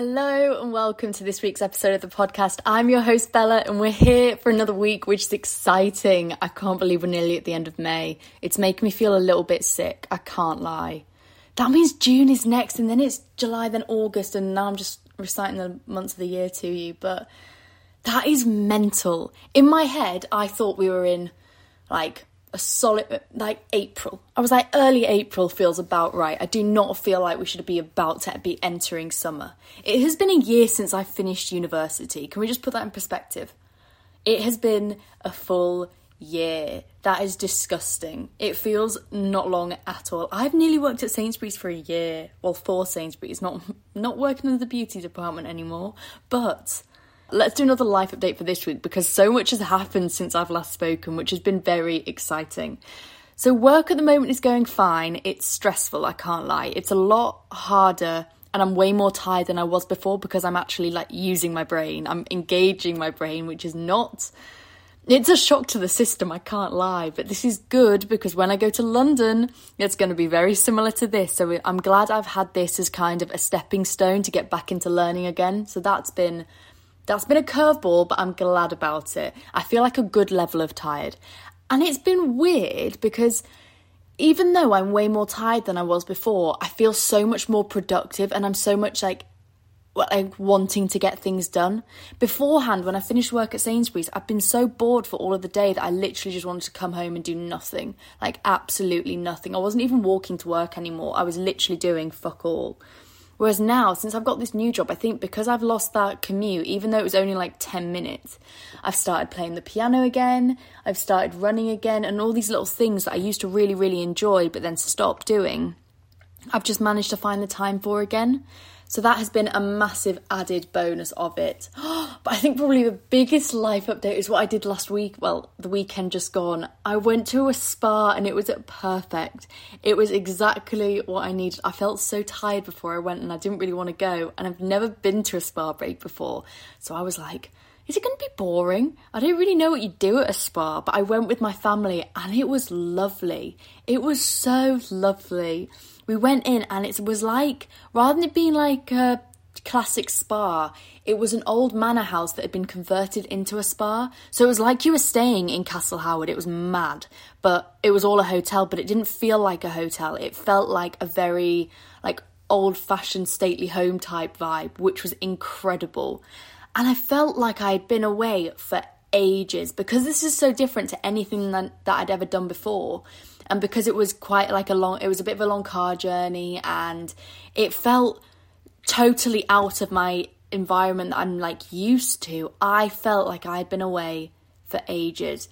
Hello and welcome to this week's episode of the podcast. I'm your host Bella and we're here for another week, which is exciting. I can't believe we're nearly at the end of May. It's making me feel a little bit sick, I can't lie. That means June is next and then it's July, then August, and now I'm just reciting the months of the year to you, but that is mental. In my head, I thought we were in like a solid like April. I was like early April feels about right. I do not feel like we should be about to be entering summer. It has been a year since I finished university. Can we just put that in perspective? It has been a full year. That is disgusting. It feels not long at all. I've nearly worked at Sainsbury's for a year. Well, for Sainsbury's, not not working in the beauty department anymore. But let's do another life update for this week because so much has happened since I've last spoken, which has been very exciting. So work at the moment is going fine. It's stressful, I can't lie. It's a lot harder and I'm way more tired than I was before because I'm actually like using my brain. I'm engaging my brain, which is not it's a shock to the system, I can't lie, but this is good because when I go to London, it's going to be very similar to this. So I'm glad I've had this as kind of a stepping stone to get back into learning again. So that's been that's been a curveball, but I'm glad about it. I feel like a good level of tired. And it's been weird because even though I'm way more tired than I was before, I feel so much more productive and I'm so much like like wanting to get things done. Beforehand, when I finished work at Sainsbury's, I've been so bored for all of the day that I literally just wanted to come home and do nothing. Like absolutely nothing. I wasn't even walking to work anymore. I was literally doing fuck all. Whereas now, since I've got this new job, I think because I've lost that commute, even though it was only like 10 minutes, I've started playing the piano again, I've started running again, and all these little things that I used to really, really enjoy but then stop doing, I've just managed to find the time for again. So that has been a massive added bonus of it. but I think probably the biggest life update is what I did last week. Well, the weekend just gone. I went to a spa and it was perfect. It was exactly what I needed. I felt so tired before I went and I didn't really want to go. And I've never been to a spa break before. So I was like, is it going to be boring? I don't really know what you do at a spa, but I went with my family and it was lovely. It was so lovely we went in and it was like rather than it being like a classic spa it was an old manor house that had been converted into a spa. So it was like you were staying in castle howard. It was mad. But it was all a hotel but it didn't feel like a hotel. It felt like a very like old fashioned stately home type vibe which was incredible. And i felt like i'd been away for ages because this is so different to anything that, that i'd ever done before and because it was quite like a long it was a bit of a long car journey and it felt totally out of my environment that I'm like used to I felt like I'd been away for ages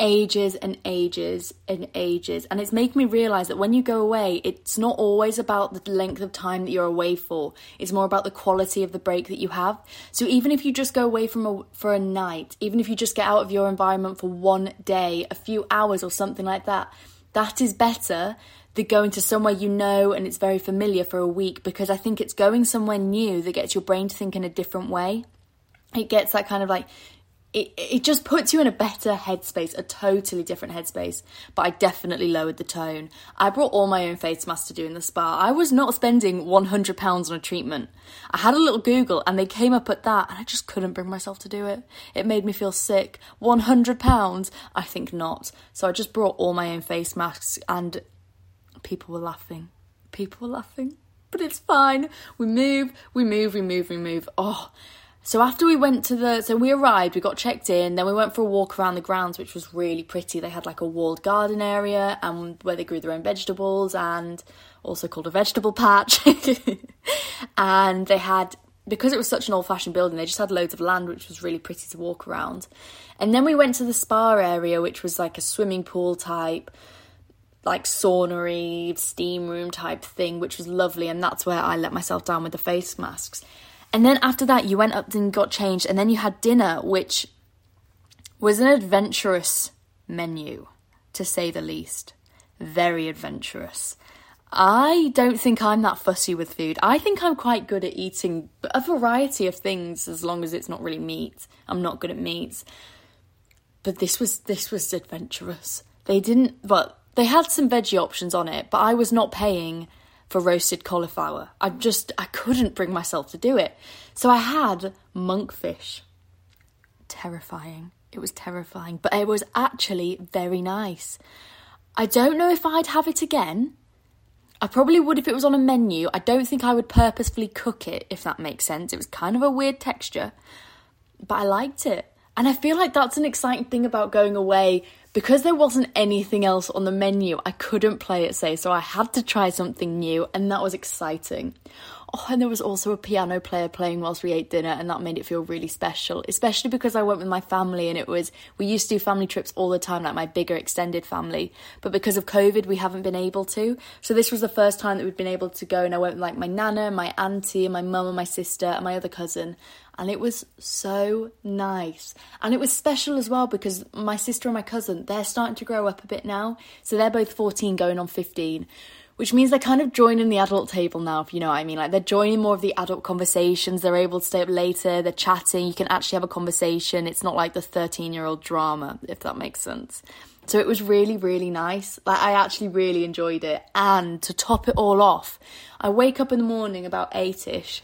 ages and ages and ages. And it's making me realize that when you go away, it's not always about the length of time that you're away for. It's more about the quality of the break that you have. So even if you just go away from a, for a night, even if you just get out of your environment for one day, a few hours or something like that, that is better than going to somewhere you know and it's very familiar for a week because I think it's going somewhere new that gets your brain to think in a different way. It gets that kind of like it, it just puts you in a better headspace, a totally different headspace. But I definitely lowered the tone. I brought all my own face masks to do in the spa. I was not spending £100 on a treatment. I had a little Google and they came up at that, and I just couldn't bring myself to do it. It made me feel sick. £100? I think not. So I just brought all my own face masks, and people were laughing. People were laughing. But it's fine. We move, we move, we move, we move. Oh, so after we went to the, so we arrived, we got checked in, then we went for a walk around the grounds, which was really pretty. They had like a walled garden area and where they grew their own vegetables and also called a vegetable patch. and they had, because it was such an old fashioned building, they just had loads of land, which was really pretty to walk around. And then we went to the spa area, which was like a swimming pool type, like saunery, steam room type thing, which was lovely. And that's where I let myself down with the face masks. And then after that, you went up and got changed, and then you had dinner, which was an adventurous menu, to say the least. Very adventurous. I don't think I'm that fussy with food. I think I'm quite good at eating a variety of things as long as it's not really meat. I'm not good at meats. But this was this was adventurous. They didn't but they had some veggie options on it, but I was not paying for roasted cauliflower. I just I couldn't bring myself to do it. So I had monkfish. Terrifying. It was terrifying, but it was actually very nice. I don't know if I'd have it again. I probably would if it was on a menu. I don't think I would purposefully cook it, if that makes sense. It was kind of a weird texture, but I liked it. And I feel like that's an exciting thing about going away because there wasn't anything else on the menu. I couldn't play it safe, so I had to try something new, and that was exciting. Oh, and there was also a piano player playing whilst we ate dinner, and that made it feel really special, especially because I went with my family and it was, we used to do family trips all the time, like my bigger extended family. But because of COVID, we haven't been able to. So this was the first time that we'd been able to go, and I went with like my nana, my auntie, and my mum, and my sister, and my other cousin. And it was so nice. And it was special as well because my sister and my cousin, they're starting to grow up a bit now. So they're both 14 going on 15 which means they're kind of joining the adult table now, if you know what I mean. Like they're joining more of the adult conversations. They're able to stay up later. They're chatting. You can actually have a conversation. It's not like the 13 year old drama, if that makes sense. So it was really, really nice. Like I actually really enjoyed it. And to top it all off, I wake up in the morning about eight ish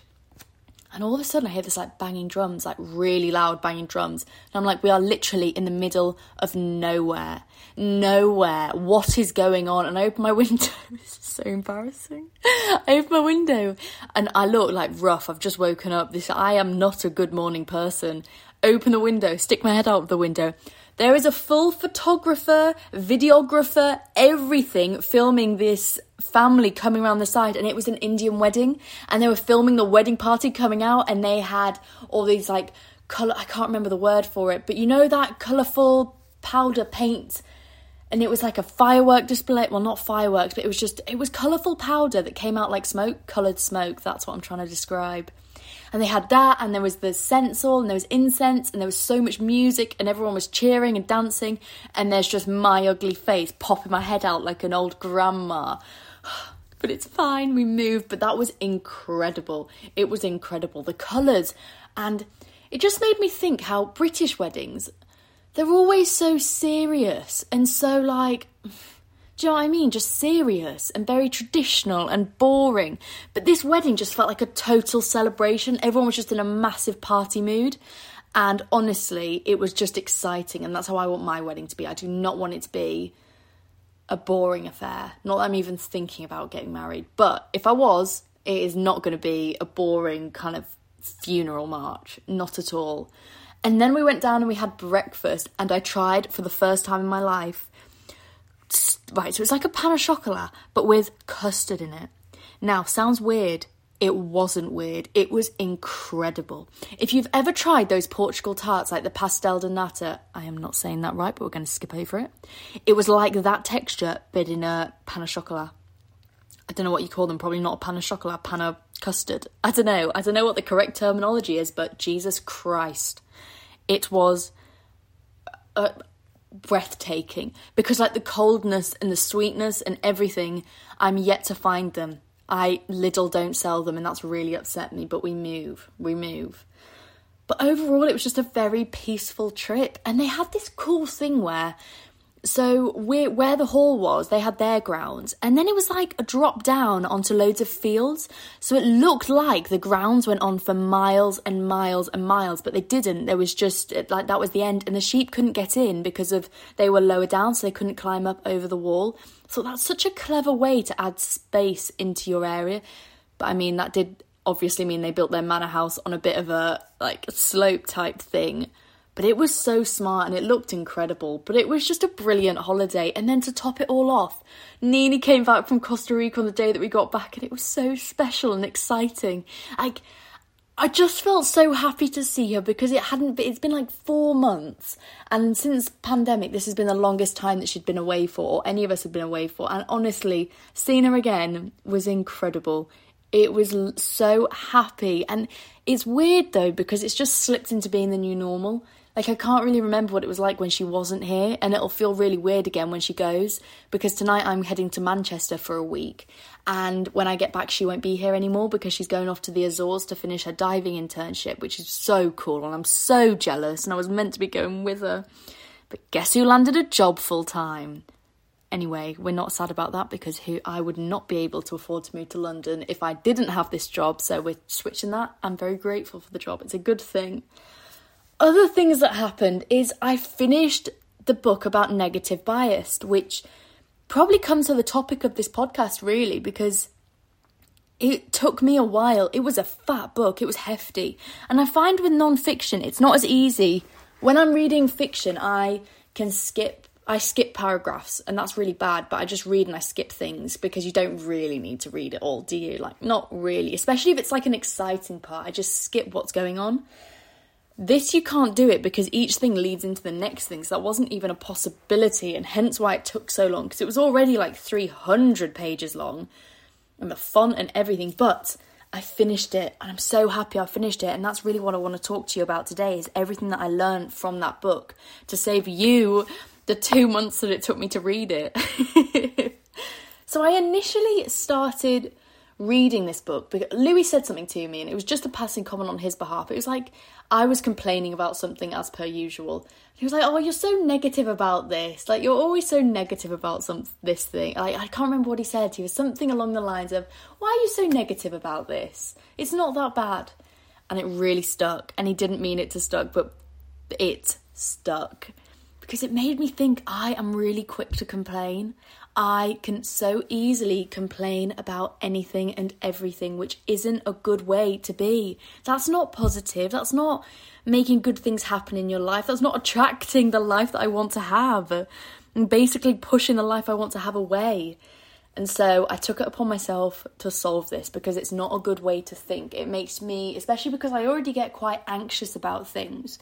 and all of a sudden, I hear this like banging drums, like really loud banging drums. And I'm like, we are literally in the middle of nowhere. Nowhere. What is going on? And I open my window. this is so embarrassing. I open my window and I look like rough. I've just woken up. This I am not a good morning person. Open the window, stick my head out of the window. There is a full photographer, videographer, everything filming this family coming around the side and it was an Indian wedding and they were filming the wedding party coming out and they had all these like color I can't remember the word for it but you know that colorful powder paint? And it was like a firework display well not fireworks but it was just it was colorful powder that came out like smoke colored smoke that's what I'm trying to describe. And they had that and there was the censer and there was incense and there was so much music and everyone was cheering and dancing and there's just my ugly face popping my head out like an old grandma but it's fine, we moved. But that was incredible. It was incredible. The colours, and it just made me think how British weddings, they're always so serious and so like. Do you know what I mean? Just serious and very traditional and boring. But this wedding just felt like a total celebration. Everyone was just in a massive party mood. And honestly, it was just exciting. And that's how I want my wedding to be. I do not want it to be a boring affair. Not that I'm even thinking about getting married, but if I was, it is not going to be a boring kind of funeral march. Not at all. And then we went down and we had breakfast, and I tried for the first time in my life. Right, so it's like a pan au chocolat, but with custard in it. Now, sounds weird, it wasn't weird. It was incredible. If you've ever tried those Portugal tarts like the pastel de nata, I am not saying that right, but we're going to skip over it. It was like that texture, but in a pan au chocolat. I don't know what you call them, probably not a pan au chocolat, pan au custard. I don't know. I don't know what the correct terminology is, but Jesus Christ. It was uh, breathtaking because, like, the coldness and the sweetness and everything, I'm yet to find them I Lidl don't sell them, and that's really upset me. But we move, we move. But overall, it was just a very peaceful trip, and they had this cool thing where so where where the hall was, they had their grounds, and then it was like a drop down onto loads of fields. So it looked like the grounds went on for miles and miles and miles, but they didn't. There was just like that was the end, and the sheep couldn't get in because of they were lower down, so they couldn't climb up over the wall. So that's such a clever way to add space into your area. But I mean, that did obviously mean they built their manor house on a bit of a like slope type thing but it was so smart and it looked incredible. But it was just a brilliant holiday. And then to top it all off, Nini came back from Costa Rica on the day that we got back, and it was so special and exciting. Like, I just felt so happy to see her because it hadn't been, it's been like four months. And since pandemic, this has been the longest time that she'd been away for, or any of us had been away for. And honestly, seeing her again was incredible. It was so happy. And it's weird though, because it's just slipped into being the new normal. Like I can't really remember what it was like when she wasn't here, and it'll feel really weird again when she goes because tonight I'm heading to Manchester for a week, and when I get back, she won't be here anymore because she's going off to the Azores to finish her diving internship, which is so cool, and I'm so jealous. And I was meant to be going with her, but guess who landed a job full time? Anyway, we're not sad about that because who I would not be able to afford to move to London if I didn't have this job. So we're switching that. I'm very grateful for the job. It's a good thing. Other things that happened is I finished the book about negative bias, which probably comes to the topic of this podcast really because it took me a while. It was a fat book, it was hefty. And I find with non-fiction, it's not as easy. When I'm reading fiction, I can skip I skip paragraphs and that's really bad, but I just read and I skip things because you don't really need to read it all, do you? Like not really, especially if it's like an exciting part. I just skip what's going on. This you can't do it because each thing leads into the next thing. So that wasn't even a possibility and hence why it took so long because it was already like 300 pages long and the font and everything, but I finished it and I'm so happy I finished it. And that's really what I want to talk to you about today is everything that I learned from that book to save you the two months that it took me to read it. so I initially started reading this book because Louis said something to me and it was just a passing comment on his behalf. It was like I was complaining about something as per usual. He was like, "Oh, you're so negative about this. Like you're always so negative about some this thing." Like I can't remember what he said. He was something along the lines of, "Why are you so negative about this? It's not that bad." And it really stuck. And he didn't mean it to stuck, but it stuck because it made me think I am really quick to complain. I can so easily complain about anything and everything, which isn't a good way to be. That's not positive. That's not making good things happen in your life. That's not attracting the life that I want to have and basically pushing the life I want to have away. And so I took it upon myself to solve this because it's not a good way to think. It makes me, especially because I already get quite anxious about things.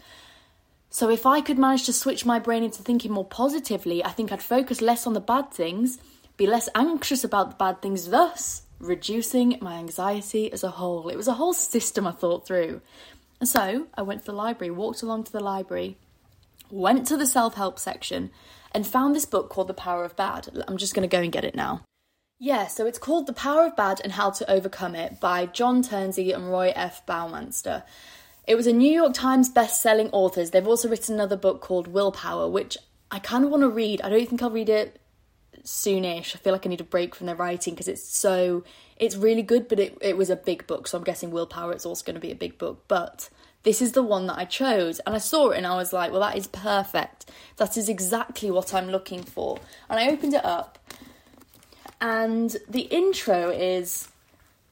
So if I could manage to switch my brain into thinking more positively, I think I'd focus less on the bad things, be less anxious about the bad things, thus reducing my anxiety as a whole. It was a whole system I thought through. And so I went to the library, walked along to the library, went to the self help section, and found this book called The Power of Bad. I'm just going to go and get it now. Yeah, so it's called The Power of Bad and How to Overcome It by John Tierney and Roy F. Baumeister. It was a New York Times best-selling authors. They've also written another book called Willpower, which I kind of want to read. I don't think I'll read it soonish. I feel like I need a break from their writing because it's so it's really good, but it it was a big book, so I'm guessing Willpower it's also going to be a big book. But this is the one that I chose, and I saw it and I was like, well, that is perfect. That is exactly what I'm looking for. And I opened it up, and the intro is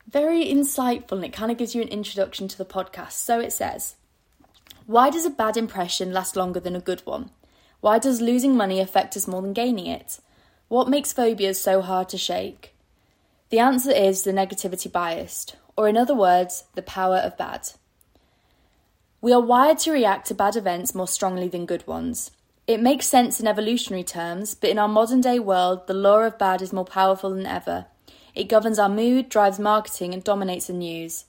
very insightful and it kind of gives you an introduction to the podcast. So it says, Why does a bad impression last longer than a good one? Why does losing money affect us more than gaining it? What makes phobias so hard to shake? The answer is the negativity biased, or in other words, the power of bad. We are wired to react to bad events more strongly than good ones. It makes sense in evolutionary terms, but in our modern day world, the law of bad is more powerful than ever. It governs our mood, drives marketing, and dominates the news.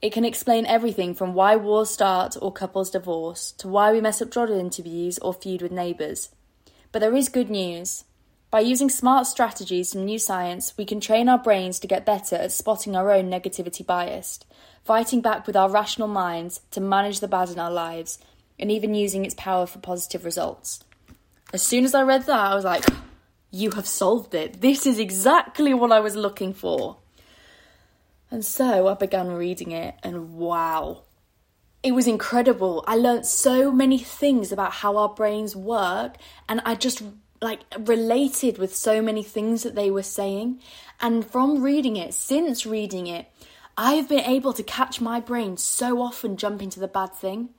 It can explain everything from why wars start or couples divorce to why we mess up job interviews or feud with neighbours. But there is good news. By using smart strategies from new science, we can train our brains to get better at spotting our own negativity bias, fighting back with our rational minds to manage the bad in our lives, and even using its power for positive results. As soon as I read that, I was like, you have solved it. This is exactly what I was looking for. And so I began reading it, and wow, it was incredible. I learned so many things about how our brains work, and I just like related with so many things that they were saying. And from reading it, since reading it, I've been able to catch my brain so often jumping to the bad thing.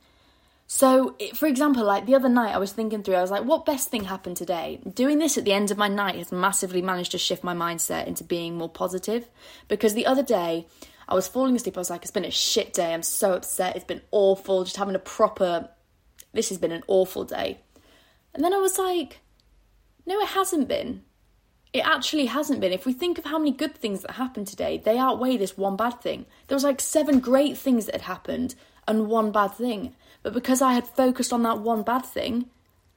So, for example, like the other night, I was thinking through, I was like, what best thing happened today? Doing this at the end of my night has massively managed to shift my mindset into being more positive. Because the other day, I was falling asleep, I was like, it's been a shit day, I'm so upset, it's been awful, just having a proper, this has been an awful day. And then I was like, no, it hasn't been. It actually hasn't been. If we think of how many good things that happened today, they outweigh this one bad thing. There was like seven great things that had happened and one bad thing. But because I had focused on that one bad thing,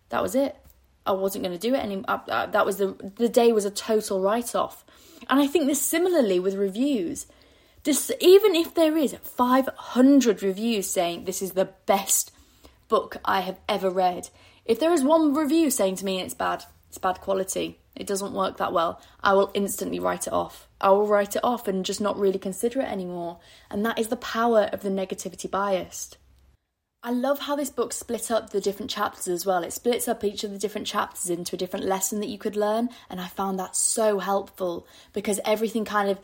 that was it. I wasn't going to do it anymore. Uh, that was the the day was a total write off. And I think this similarly with reviews. This, even if there is 500 reviews saying this is the best book I have ever read, if there is one review saying to me it's bad, It's bad quality. It doesn't work that well. I will instantly write it off. I will write it off and just not really consider it anymore. And that is the power of the negativity bias. I love how this book split up the different chapters as well. It splits up each of the different chapters into a different lesson that you could learn, and I found that so helpful because everything kind of,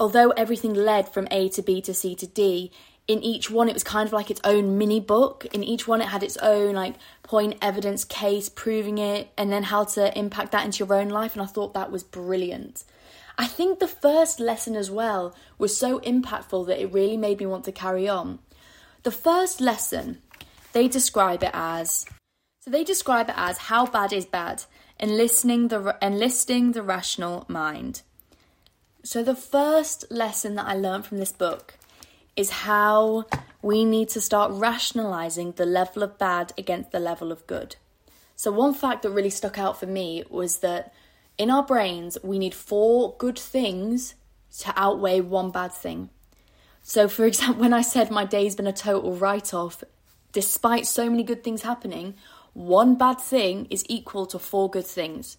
although everything led from A to B to C to D, in each one it was kind of like its own mini book. In each one it had its own like point, evidence, case, proving it, and then how to impact that into your own life, and I thought that was brilliant. I think the first lesson as well was so impactful that it really made me want to carry on the first lesson, they describe it as so they describe it as how bad is bad, enlisting the enlisting the rational mind. So the first lesson that I learned from this book is how we need to start rationalizing the level of bad against the level of good. So one fact that really stuck out for me was that in our brains we need four good things to outweigh one bad thing. So, for example, when I said my day's been a total write off, despite so many good things happening, one bad thing is equal to four good things.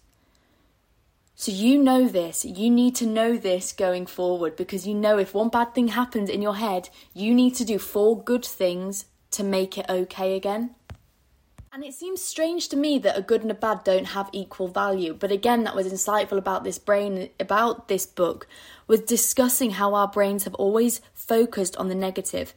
So, you know this. You need to know this going forward because you know if one bad thing happens in your head, you need to do four good things to make it okay again. And it seems strange to me that a good and a bad don't have equal value. But again, that was insightful about this brain, about this book, was discussing how our brains have always focused on the negative.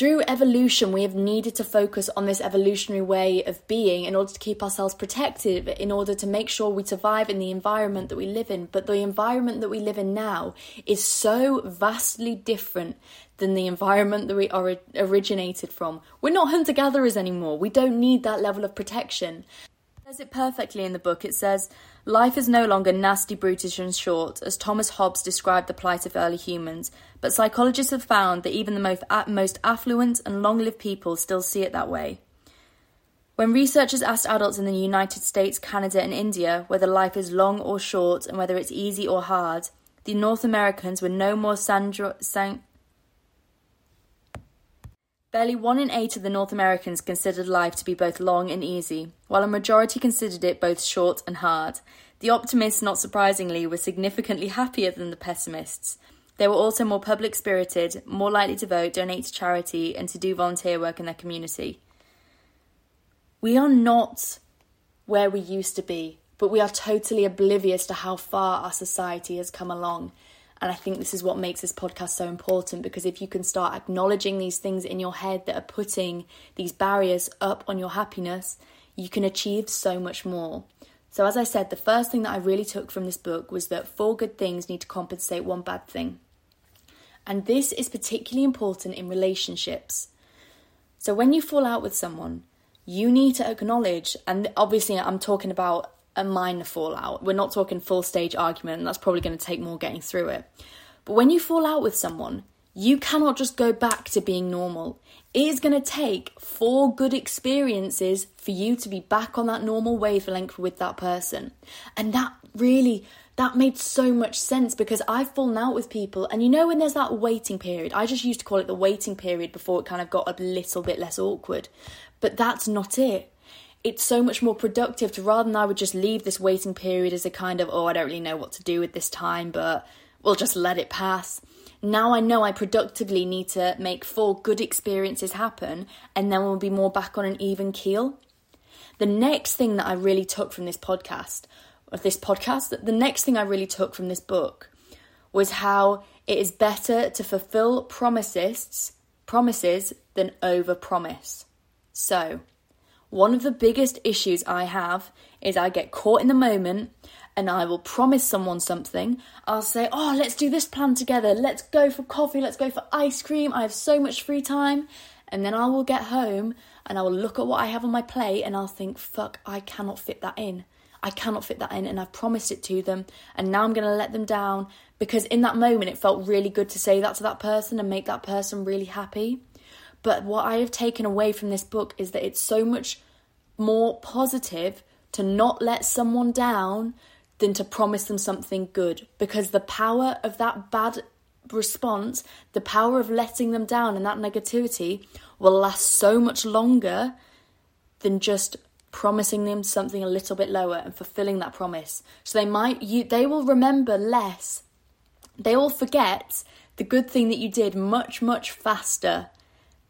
Through evolution, we have needed to focus on this evolutionary way of being in order to keep ourselves protected, in order to make sure we survive in the environment that we live in. But the environment that we live in now is so vastly different than the environment that we are originated from. We're not hunter gatherers anymore. We don't need that level of protection. Says it perfectly in the book. It says, Life is no longer nasty, brutish, and short, as Thomas Hobbes described the plight of early humans, but psychologists have found that even the most, most affluent and long lived people still see it that way. When researchers asked adults in the United States, Canada, and India whether life is long or short and whether it's easy or hard, the North Americans were no more sandro- sang- Barely one in eight of the North Americans considered life to be both long and easy, while a majority considered it both short and hard. The optimists, not surprisingly, were significantly happier than the pessimists. They were also more public spirited, more likely to vote, donate to charity, and to do volunteer work in their community. We are not where we used to be, but we are totally oblivious to how far our society has come along. And I think this is what makes this podcast so important because if you can start acknowledging these things in your head that are putting these barriers up on your happiness, you can achieve so much more. So, as I said, the first thing that I really took from this book was that four good things need to compensate one bad thing. And this is particularly important in relationships. So, when you fall out with someone, you need to acknowledge, and obviously, I'm talking about a minor fallout. We're not talking full stage argument, that's probably going to take more getting through it. But when you fall out with someone, you cannot just go back to being normal. It is going to take four good experiences for you to be back on that normal wavelength with that person. And that really that made so much sense because I've fallen out with people, and you know, when there's that waiting period, I just used to call it the waiting period before it kind of got a little bit less awkward. But that's not it it's so much more productive to rather than I would just leave this waiting period as a kind of, oh, I don't really know what to do with this time, but we'll just let it pass. Now I know I productively need to make four good experiences happen, and then we'll be more back on an even keel. The next thing that I really took from this podcast, of this podcast, the next thing I really took from this book was how it is better to fulfill promises, promises than over promise. So, one of the biggest issues I have is I get caught in the moment and I will promise someone something. I'll say, Oh, let's do this plan together. Let's go for coffee. Let's go for ice cream. I have so much free time. And then I will get home and I will look at what I have on my plate and I'll think, Fuck, I cannot fit that in. I cannot fit that in. And I've promised it to them. And now I'm going to let them down because in that moment it felt really good to say that to that person and make that person really happy. But what I have taken away from this book is that it's so much more positive to not let someone down than to promise them something good because the power of that bad response, the power of letting them down and that negativity will last so much longer than just promising them something a little bit lower and fulfilling that promise. So they might you they will remember less. They will forget the good thing that you did much much faster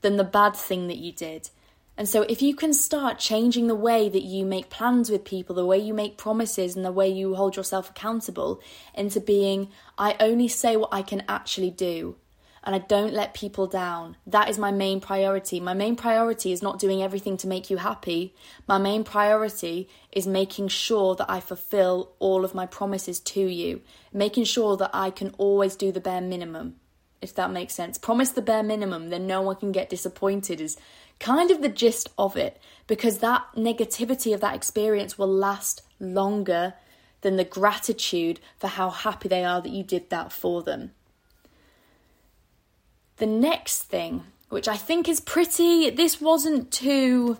than the bad thing that you did. And so, if you can start changing the way that you make plans with people, the way you make promises, and the way you hold yourself accountable into being, I only say what I can actually do, and I don't let people down. That is my main priority. My main priority is not doing everything to make you happy. My main priority is making sure that I fulfill all of my promises to you, making sure that I can always do the bare minimum if that makes sense. Promise the bare minimum, then no one can get disappointed, is kind of the gist of it because that negativity of that experience will last longer than the gratitude for how happy they are that you did that for them. The next thing, which I think is pretty, this wasn't too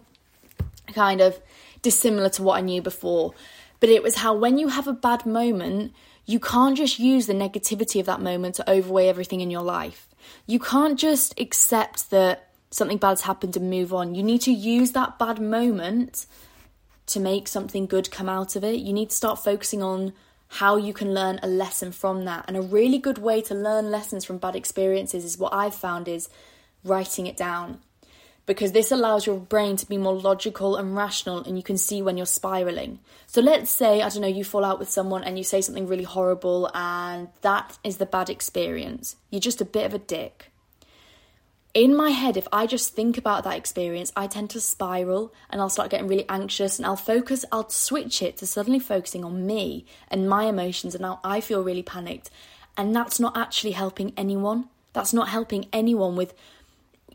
kind of dissimilar to what I knew before, but it was how when you have a bad moment, you can't just use the negativity of that moment to overweigh everything in your life. You can't just accept that something bad's happened and move on. You need to use that bad moment to make something good come out of it. You need to start focusing on how you can learn a lesson from that. And a really good way to learn lessons from bad experiences is what I've found is writing it down. Because this allows your brain to be more logical and rational, and you can see when you're spiraling. So, let's say, I don't know, you fall out with someone and you say something really horrible, and that is the bad experience. You're just a bit of a dick in my head, if I just think about that experience, I tend to spiral and I'll start getting really anxious and I'll focus, I'll switch it to suddenly focusing on me and my emotions and now I feel really panicked. And that's not actually helping anyone. That's not helping anyone with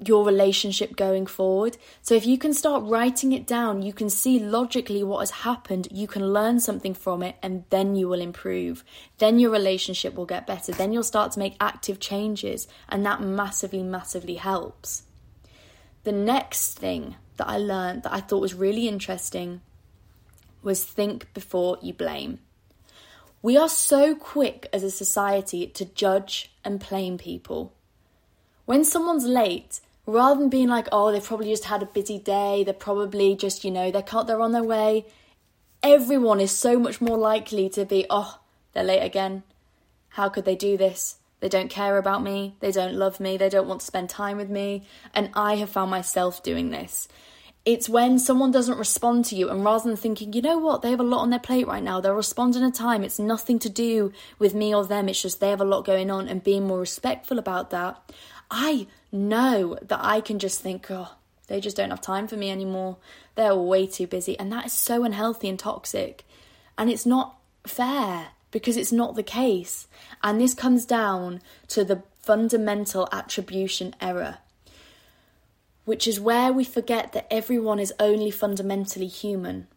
your relationship going forward. So if you can start writing it down, you can see logically what has happened, you can learn something from it, and then you will improve. Then your relationship will get better. Then you'll start to make active changes, and that massively, massively helps. The next thing that I learned that I thought was really interesting was think before you blame. We are so quick as a society to judge and blame people. When someone's late, rather than being like, oh, they've probably just had a busy day, they're probably just, you know, they can't, they're on their way. Everyone is so much more likely to be, oh, they're late again. How could they do this? They don't care about me. They don't love me. They don't want to spend time with me. And I have found myself doing this. It's when someone doesn't respond to you, and rather than thinking, you know what, they have a lot on their plate right now, they'll respond in a time. It's nothing to do with me or them. It's just they have a lot going on, and being more respectful about that. I know that I can just think, oh, they just don't have time for me anymore. They're way too busy. And that is so unhealthy and toxic. And it's not fair because it's not the case. And this comes down to the fundamental attribution error, which is where we forget that everyone is only fundamentally human.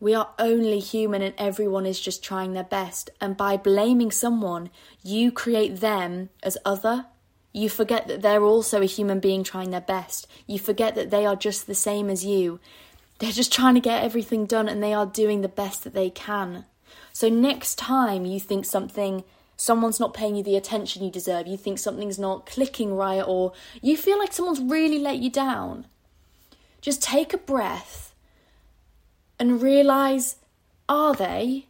We are only human and everyone is just trying their best. And by blaming someone, you create them as other you forget that they're also a human being trying their best. You forget that they are just the same as you. They're just trying to get everything done and they are doing the best that they can. So, next time you think something, someone's not paying you the attention you deserve, you think something's not clicking right, or you feel like someone's really let you down, just take a breath and realize are they?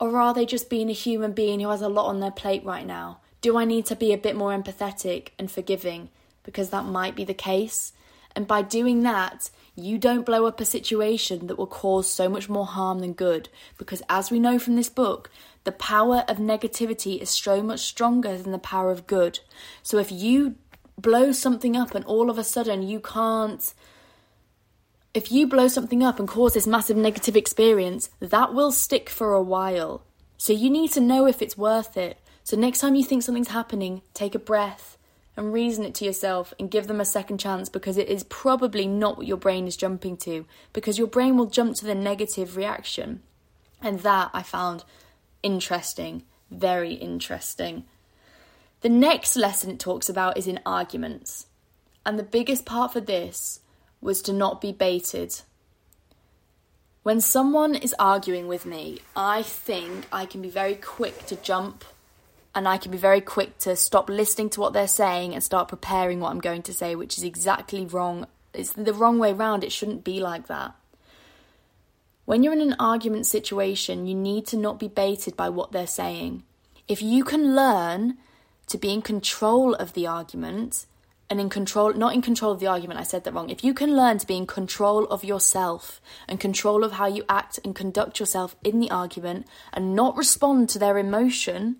Or are they just being a human being who has a lot on their plate right now? Do I need to be a bit more empathetic and forgiving? Because that might be the case. And by doing that, you don't blow up a situation that will cause so much more harm than good. Because as we know from this book, the power of negativity is so much stronger than the power of good. So if you blow something up and all of a sudden you can't. If you blow something up and cause this massive negative experience, that will stick for a while. So you need to know if it's worth it. So, next time you think something's happening, take a breath and reason it to yourself and give them a second chance because it is probably not what your brain is jumping to, because your brain will jump to the negative reaction. And that I found interesting, very interesting. The next lesson it talks about is in arguments. And the biggest part for this was to not be baited. When someone is arguing with me, I think I can be very quick to jump and I can be very quick to stop listening to what they're saying and start preparing what I'm going to say, which is exactly wrong. It's the wrong way round. It shouldn't be like that. When you're in an argument situation, you need to not be baited by what they're saying. If you can learn to be in control of the argument, and in control, not in control of the argument, I said that wrong. If you can learn to be in control of yourself and control of how you act and conduct yourself in the argument and not respond to their emotion,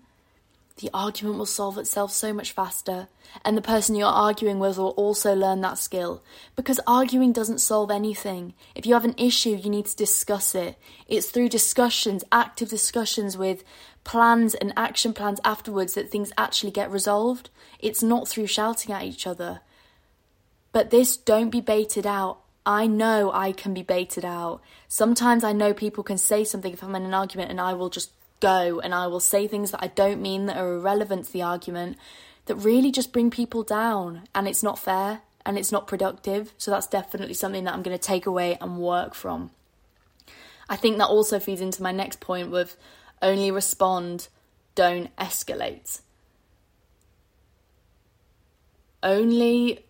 the argument will solve itself so much faster. And the person you're arguing with will also learn that skill. Because arguing doesn't solve anything. If you have an issue, you need to discuss it. It's through discussions, active discussions with plans and action plans afterwards that things actually get resolved. It's not through shouting at each other. But this, don't be baited out. I know I can be baited out. Sometimes I know people can say something if I'm in an argument and I will just go and I will say things that I don't mean that are irrelevant to the argument that really just bring people down and it's not fair and it's not productive. So that's definitely something that I'm going to take away and work from. I think that also feeds into my next point with only respond, don't escalate. Only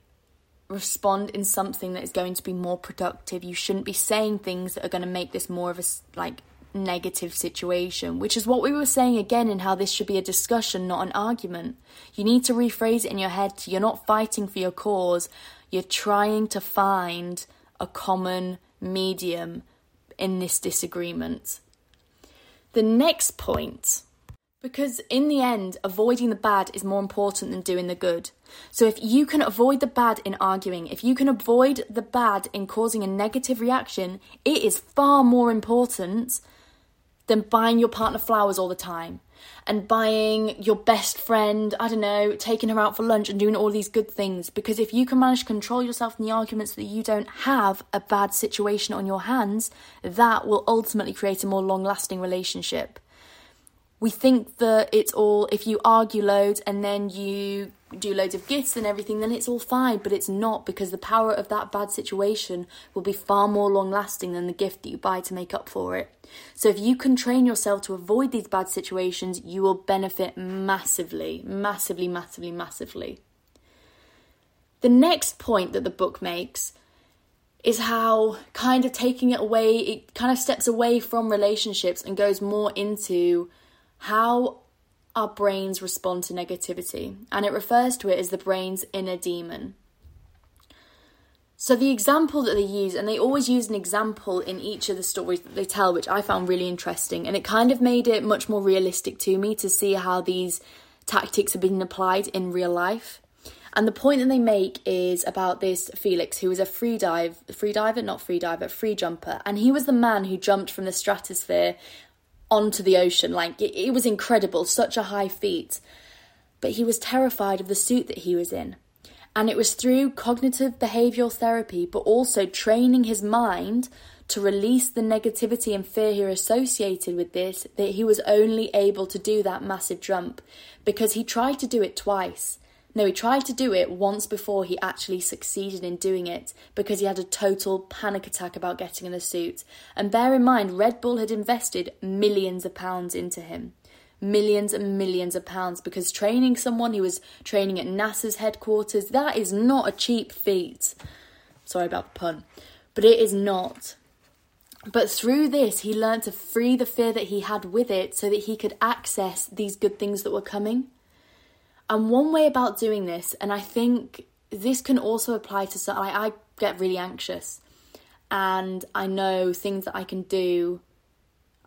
respond in something that is going to be more productive. You shouldn't be saying things that are going to make this more of a like negative situation, which is what we were saying again in how this should be a discussion, not an argument. You need to rephrase it in your head. You're not fighting for your cause, you're trying to find a common medium in this disagreement. The next point, because in the end, avoiding the bad is more important than doing the good. So if you can avoid the bad in arguing, if you can avoid the bad in causing a negative reaction, it is far more important than buying your partner flowers all the time and buying your best friend, I don't know, taking her out for lunch and doing all these good things. Because if you can manage to control yourself in the arguments that you don't have a bad situation on your hands, that will ultimately create a more long lasting relationship. We think that it's all, if you argue loads and then you do loads of gifts and everything, then it's all fine. But it's not because the power of that bad situation will be far more long lasting than the gift that you buy to make up for it. So if you can train yourself to avoid these bad situations, you will benefit massively, massively, massively, massively. The next point that the book makes is how kind of taking it away, it kind of steps away from relationships and goes more into how our brains respond to negativity. And it refers to it as the brain's inner demon. So the example that they use, and they always use an example in each of the stories that they tell, which I found really interesting, and it kind of made it much more realistic to me to see how these tactics have been applied in real life. And the point that they make is about this Felix, who was a free dive, free diver, not free diver, free jumper, and he was the man who jumped from the stratosphere onto the ocean. Like it, it was incredible, such a high feat. But he was terrified of the suit that he was in. And it was through cognitive behavioral therapy, but also training his mind to release the negativity and fear he associated with this, that he was only able to do that massive jump because he tried to do it twice. No, he tried to do it once before he actually succeeded in doing it because he had a total panic attack about getting in the suit. And bear in mind, Red Bull had invested millions of pounds into him millions and millions of pounds because training someone who was training at NASA's headquarters, that is not a cheap feat. Sorry about the pun, but it is not. But through this, he learned to free the fear that he had with it so that he could access these good things that were coming. And one way about doing this, and I think this can also apply to some, I, I get really anxious and I know things that I can do.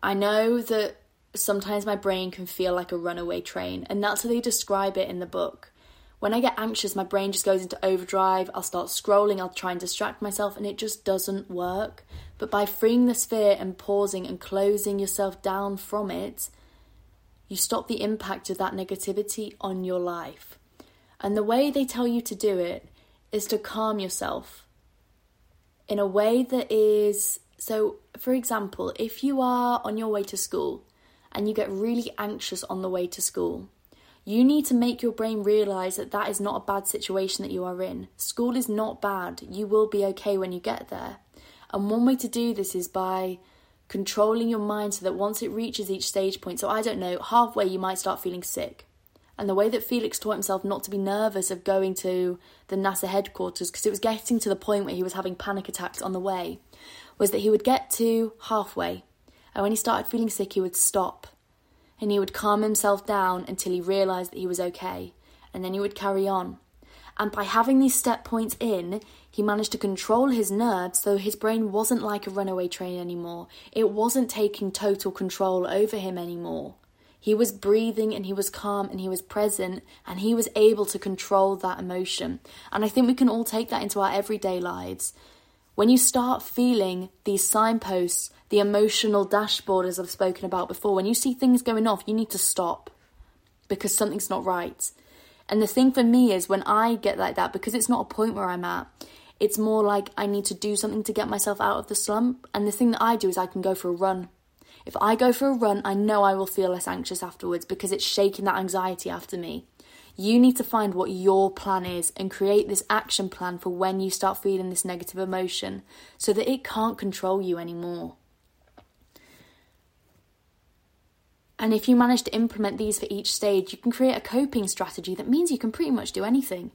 I know that sometimes my brain can feel like a runaway train, and that's how they describe it in the book. When I get anxious, my brain just goes into overdrive. I'll start scrolling, I'll try and distract myself, and it just doesn't work. But by freeing this fear and pausing and closing yourself down from it, you stop the impact of that negativity on your life. And the way they tell you to do it is to calm yourself in a way that is so, for example, if you are on your way to school and you get really anxious on the way to school. You need to make your brain realize that that is not a bad situation that you are in. School is not bad. You will be okay when you get there. And one way to do this is by controlling your mind so that once it reaches each stage point, so I don't know, halfway you might start feeling sick. And the way that Felix taught himself not to be nervous of going to the NASA headquarters, because it was getting to the point where he was having panic attacks on the way, was that he would get to halfway. And when he started feeling sick, he would stop. And he would calm himself down until he realised that he was okay. And then he would carry on. And by having these step points in, he managed to control his nerves so his brain wasn't like a runaway train anymore. It wasn't taking total control over him anymore. He was breathing and he was calm and he was present and he was able to control that emotion. And I think we can all take that into our everyday lives. When you start feeling these signposts, the emotional dashboard, as I've spoken about before, when you see things going off, you need to stop because something's not right. And the thing for me is when I get like that, because it's not a point where I'm at, it's more like I need to do something to get myself out of the slump. And the thing that I do is I can go for a run. If I go for a run, I know I will feel less anxious afterwards because it's shaking that anxiety after me. You need to find what your plan is and create this action plan for when you start feeling this negative emotion so that it can't control you anymore. And if you manage to implement these for each stage, you can create a coping strategy that means you can pretty much do anything.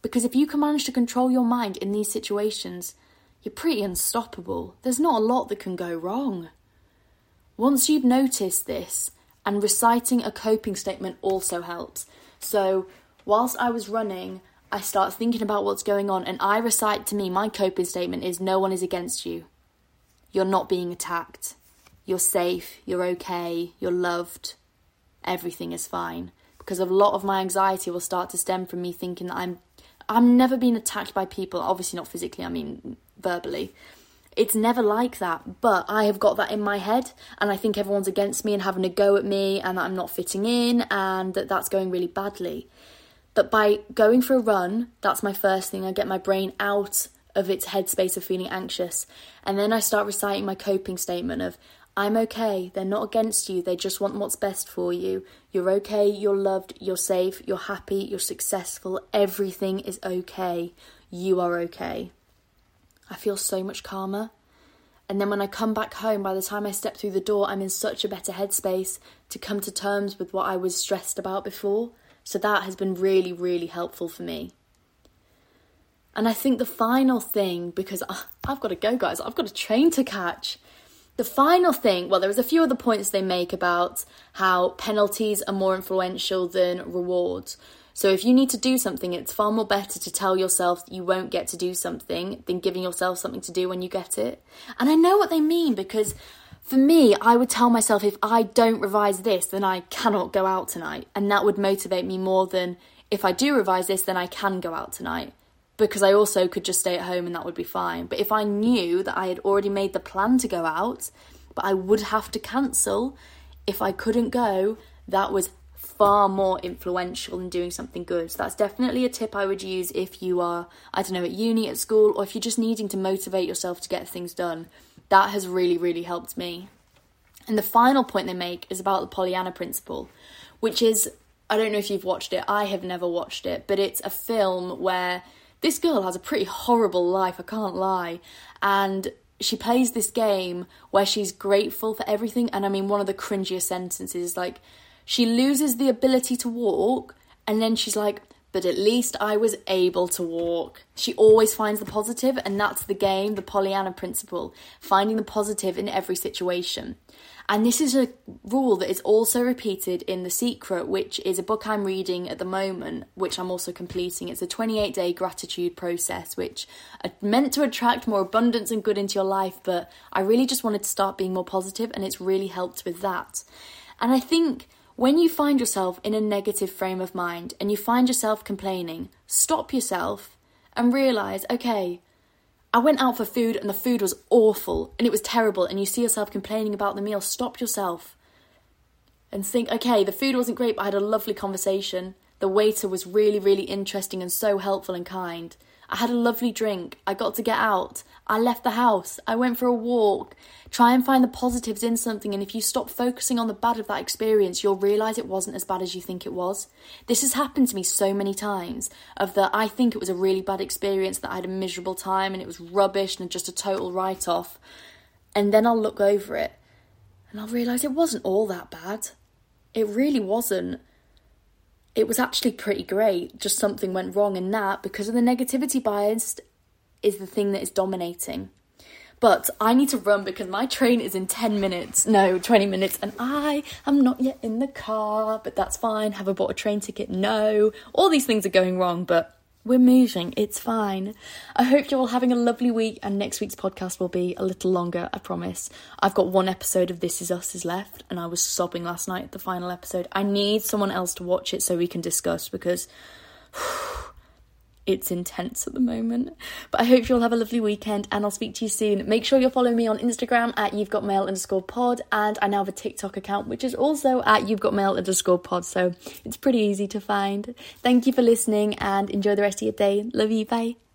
Because if you can manage to control your mind in these situations, you're pretty unstoppable. There's not a lot that can go wrong. Once you've noticed this, and reciting a coping statement also helps. So, whilst I was running, I start thinking about what's going on, and I recite to me my coping statement is no one is against you. You're not being attacked. You're safe. You're okay. You're loved. Everything is fine. Because a lot of my anxiety will start to stem from me thinking that I'm I'm never being attacked by people, obviously not physically, I mean verbally. It's never like that, but I have got that in my head, and I think everyone's against me and having a go at me, and that I'm not fitting in, and that that's going really badly. But by going for a run, that's my first thing. I get my brain out of its headspace of feeling anxious, and then I start reciting my coping statement of I'm okay. They're not against you. They just want what's best for you. You're okay. You're loved. You're safe. You're happy. You're successful. Everything is okay. You are okay. I feel so much calmer. And then when I come back home, by the time I step through the door, I'm in such a better headspace to come to terms with what I was stressed about before. So that has been really, really helpful for me. And I think the final thing, because ah, I've got to go, guys, I've got a train to catch. The final thing, well, there was a few other points they make about how penalties are more influential than rewards. So if you need to do something, it's far more better to tell yourself you won't get to do something than giving yourself something to do when you get it. And I know what they mean because for me, I would tell myself if I don't revise this, then I cannot go out tonight. And that would motivate me more than if I do revise this, then I can go out tonight. Because I also could just stay at home and that would be fine. But if I knew that I had already made the plan to go out, but I would have to cancel if I couldn't go, that was far more influential in doing something good. So that's definitely a tip I would use if you are, I don't know, at uni, at school, or if you're just needing to motivate yourself to get things done. That has really, really helped me. And the final point they make is about the Pollyanna principle, which is I don't know if you've watched it, I have never watched it, but it's a film where this girl has a pretty horrible life, I can't lie. And she plays this game where she's grateful for everything. And I mean, one of the cringiest sentences is like, she loses the ability to walk, and then she's like, but at least I was able to walk. She always finds the positive, and that's the game, the Pollyanna principle, finding the positive in every situation. And this is a rule that is also repeated in The Secret, which is a book I'm reading at the moment, which I'm also completing. It's a 28 day gratitude process, which are meant to attract more abundance and good into your life, but I really just wanted to start being more positive, and it's really helped with that. And I think when you find yourself in a negative frame of mind and you find yourself complaining, stop yourself and realize, okay, I went out for food and the food was awful and it was terrible, and you see yourself complaining about the meal, stop yourself and think, okay, the food wasn't great, but I had a lovely conversation. The waiter was really, really interesting and so helpful and kind. I had a lovely drink. I got to get out. I left the house. I went for a walk. Try and find the positives in something, and if you stop focusing on the bad of that experience, you'll realize it wasn't as bad as you think it was. This has happened to me so many times of that I think it was a really bad experience, that I had a miserable time and it was rubbish and just a total write off. And then I'll look over it and I'll realize it wasn't all that bad. It really wasn't. It was actually pretty great. Just something went wrong in that because of the negativity bias is the thing that is dominating. But I need to run because my train is in 10 minutes, no, 20 minutes, and I am not yet in the car, but that's fine. Have I bought a train ticket? No. All these things are going wrong, but we're moving. It's fine. I hope you're all having a lovely week, and next week's podcast will be a little longer, I promise. I've got one episode of This Is Us is left, and I was sobbing last night at the final episode. I need someone else to watch it so we can discuss because. it's intense at the moment. But I hope you'll have a lovely weekend and I'll speak to you soon. Make sure you're following me on Instagram at you've got mail underscore pod and I now have a TikTok account which is also at you've got mail underscore pod. So it's pretty easy to find. Thank you for listening and enjoy the rest of your day. Love you. Bye.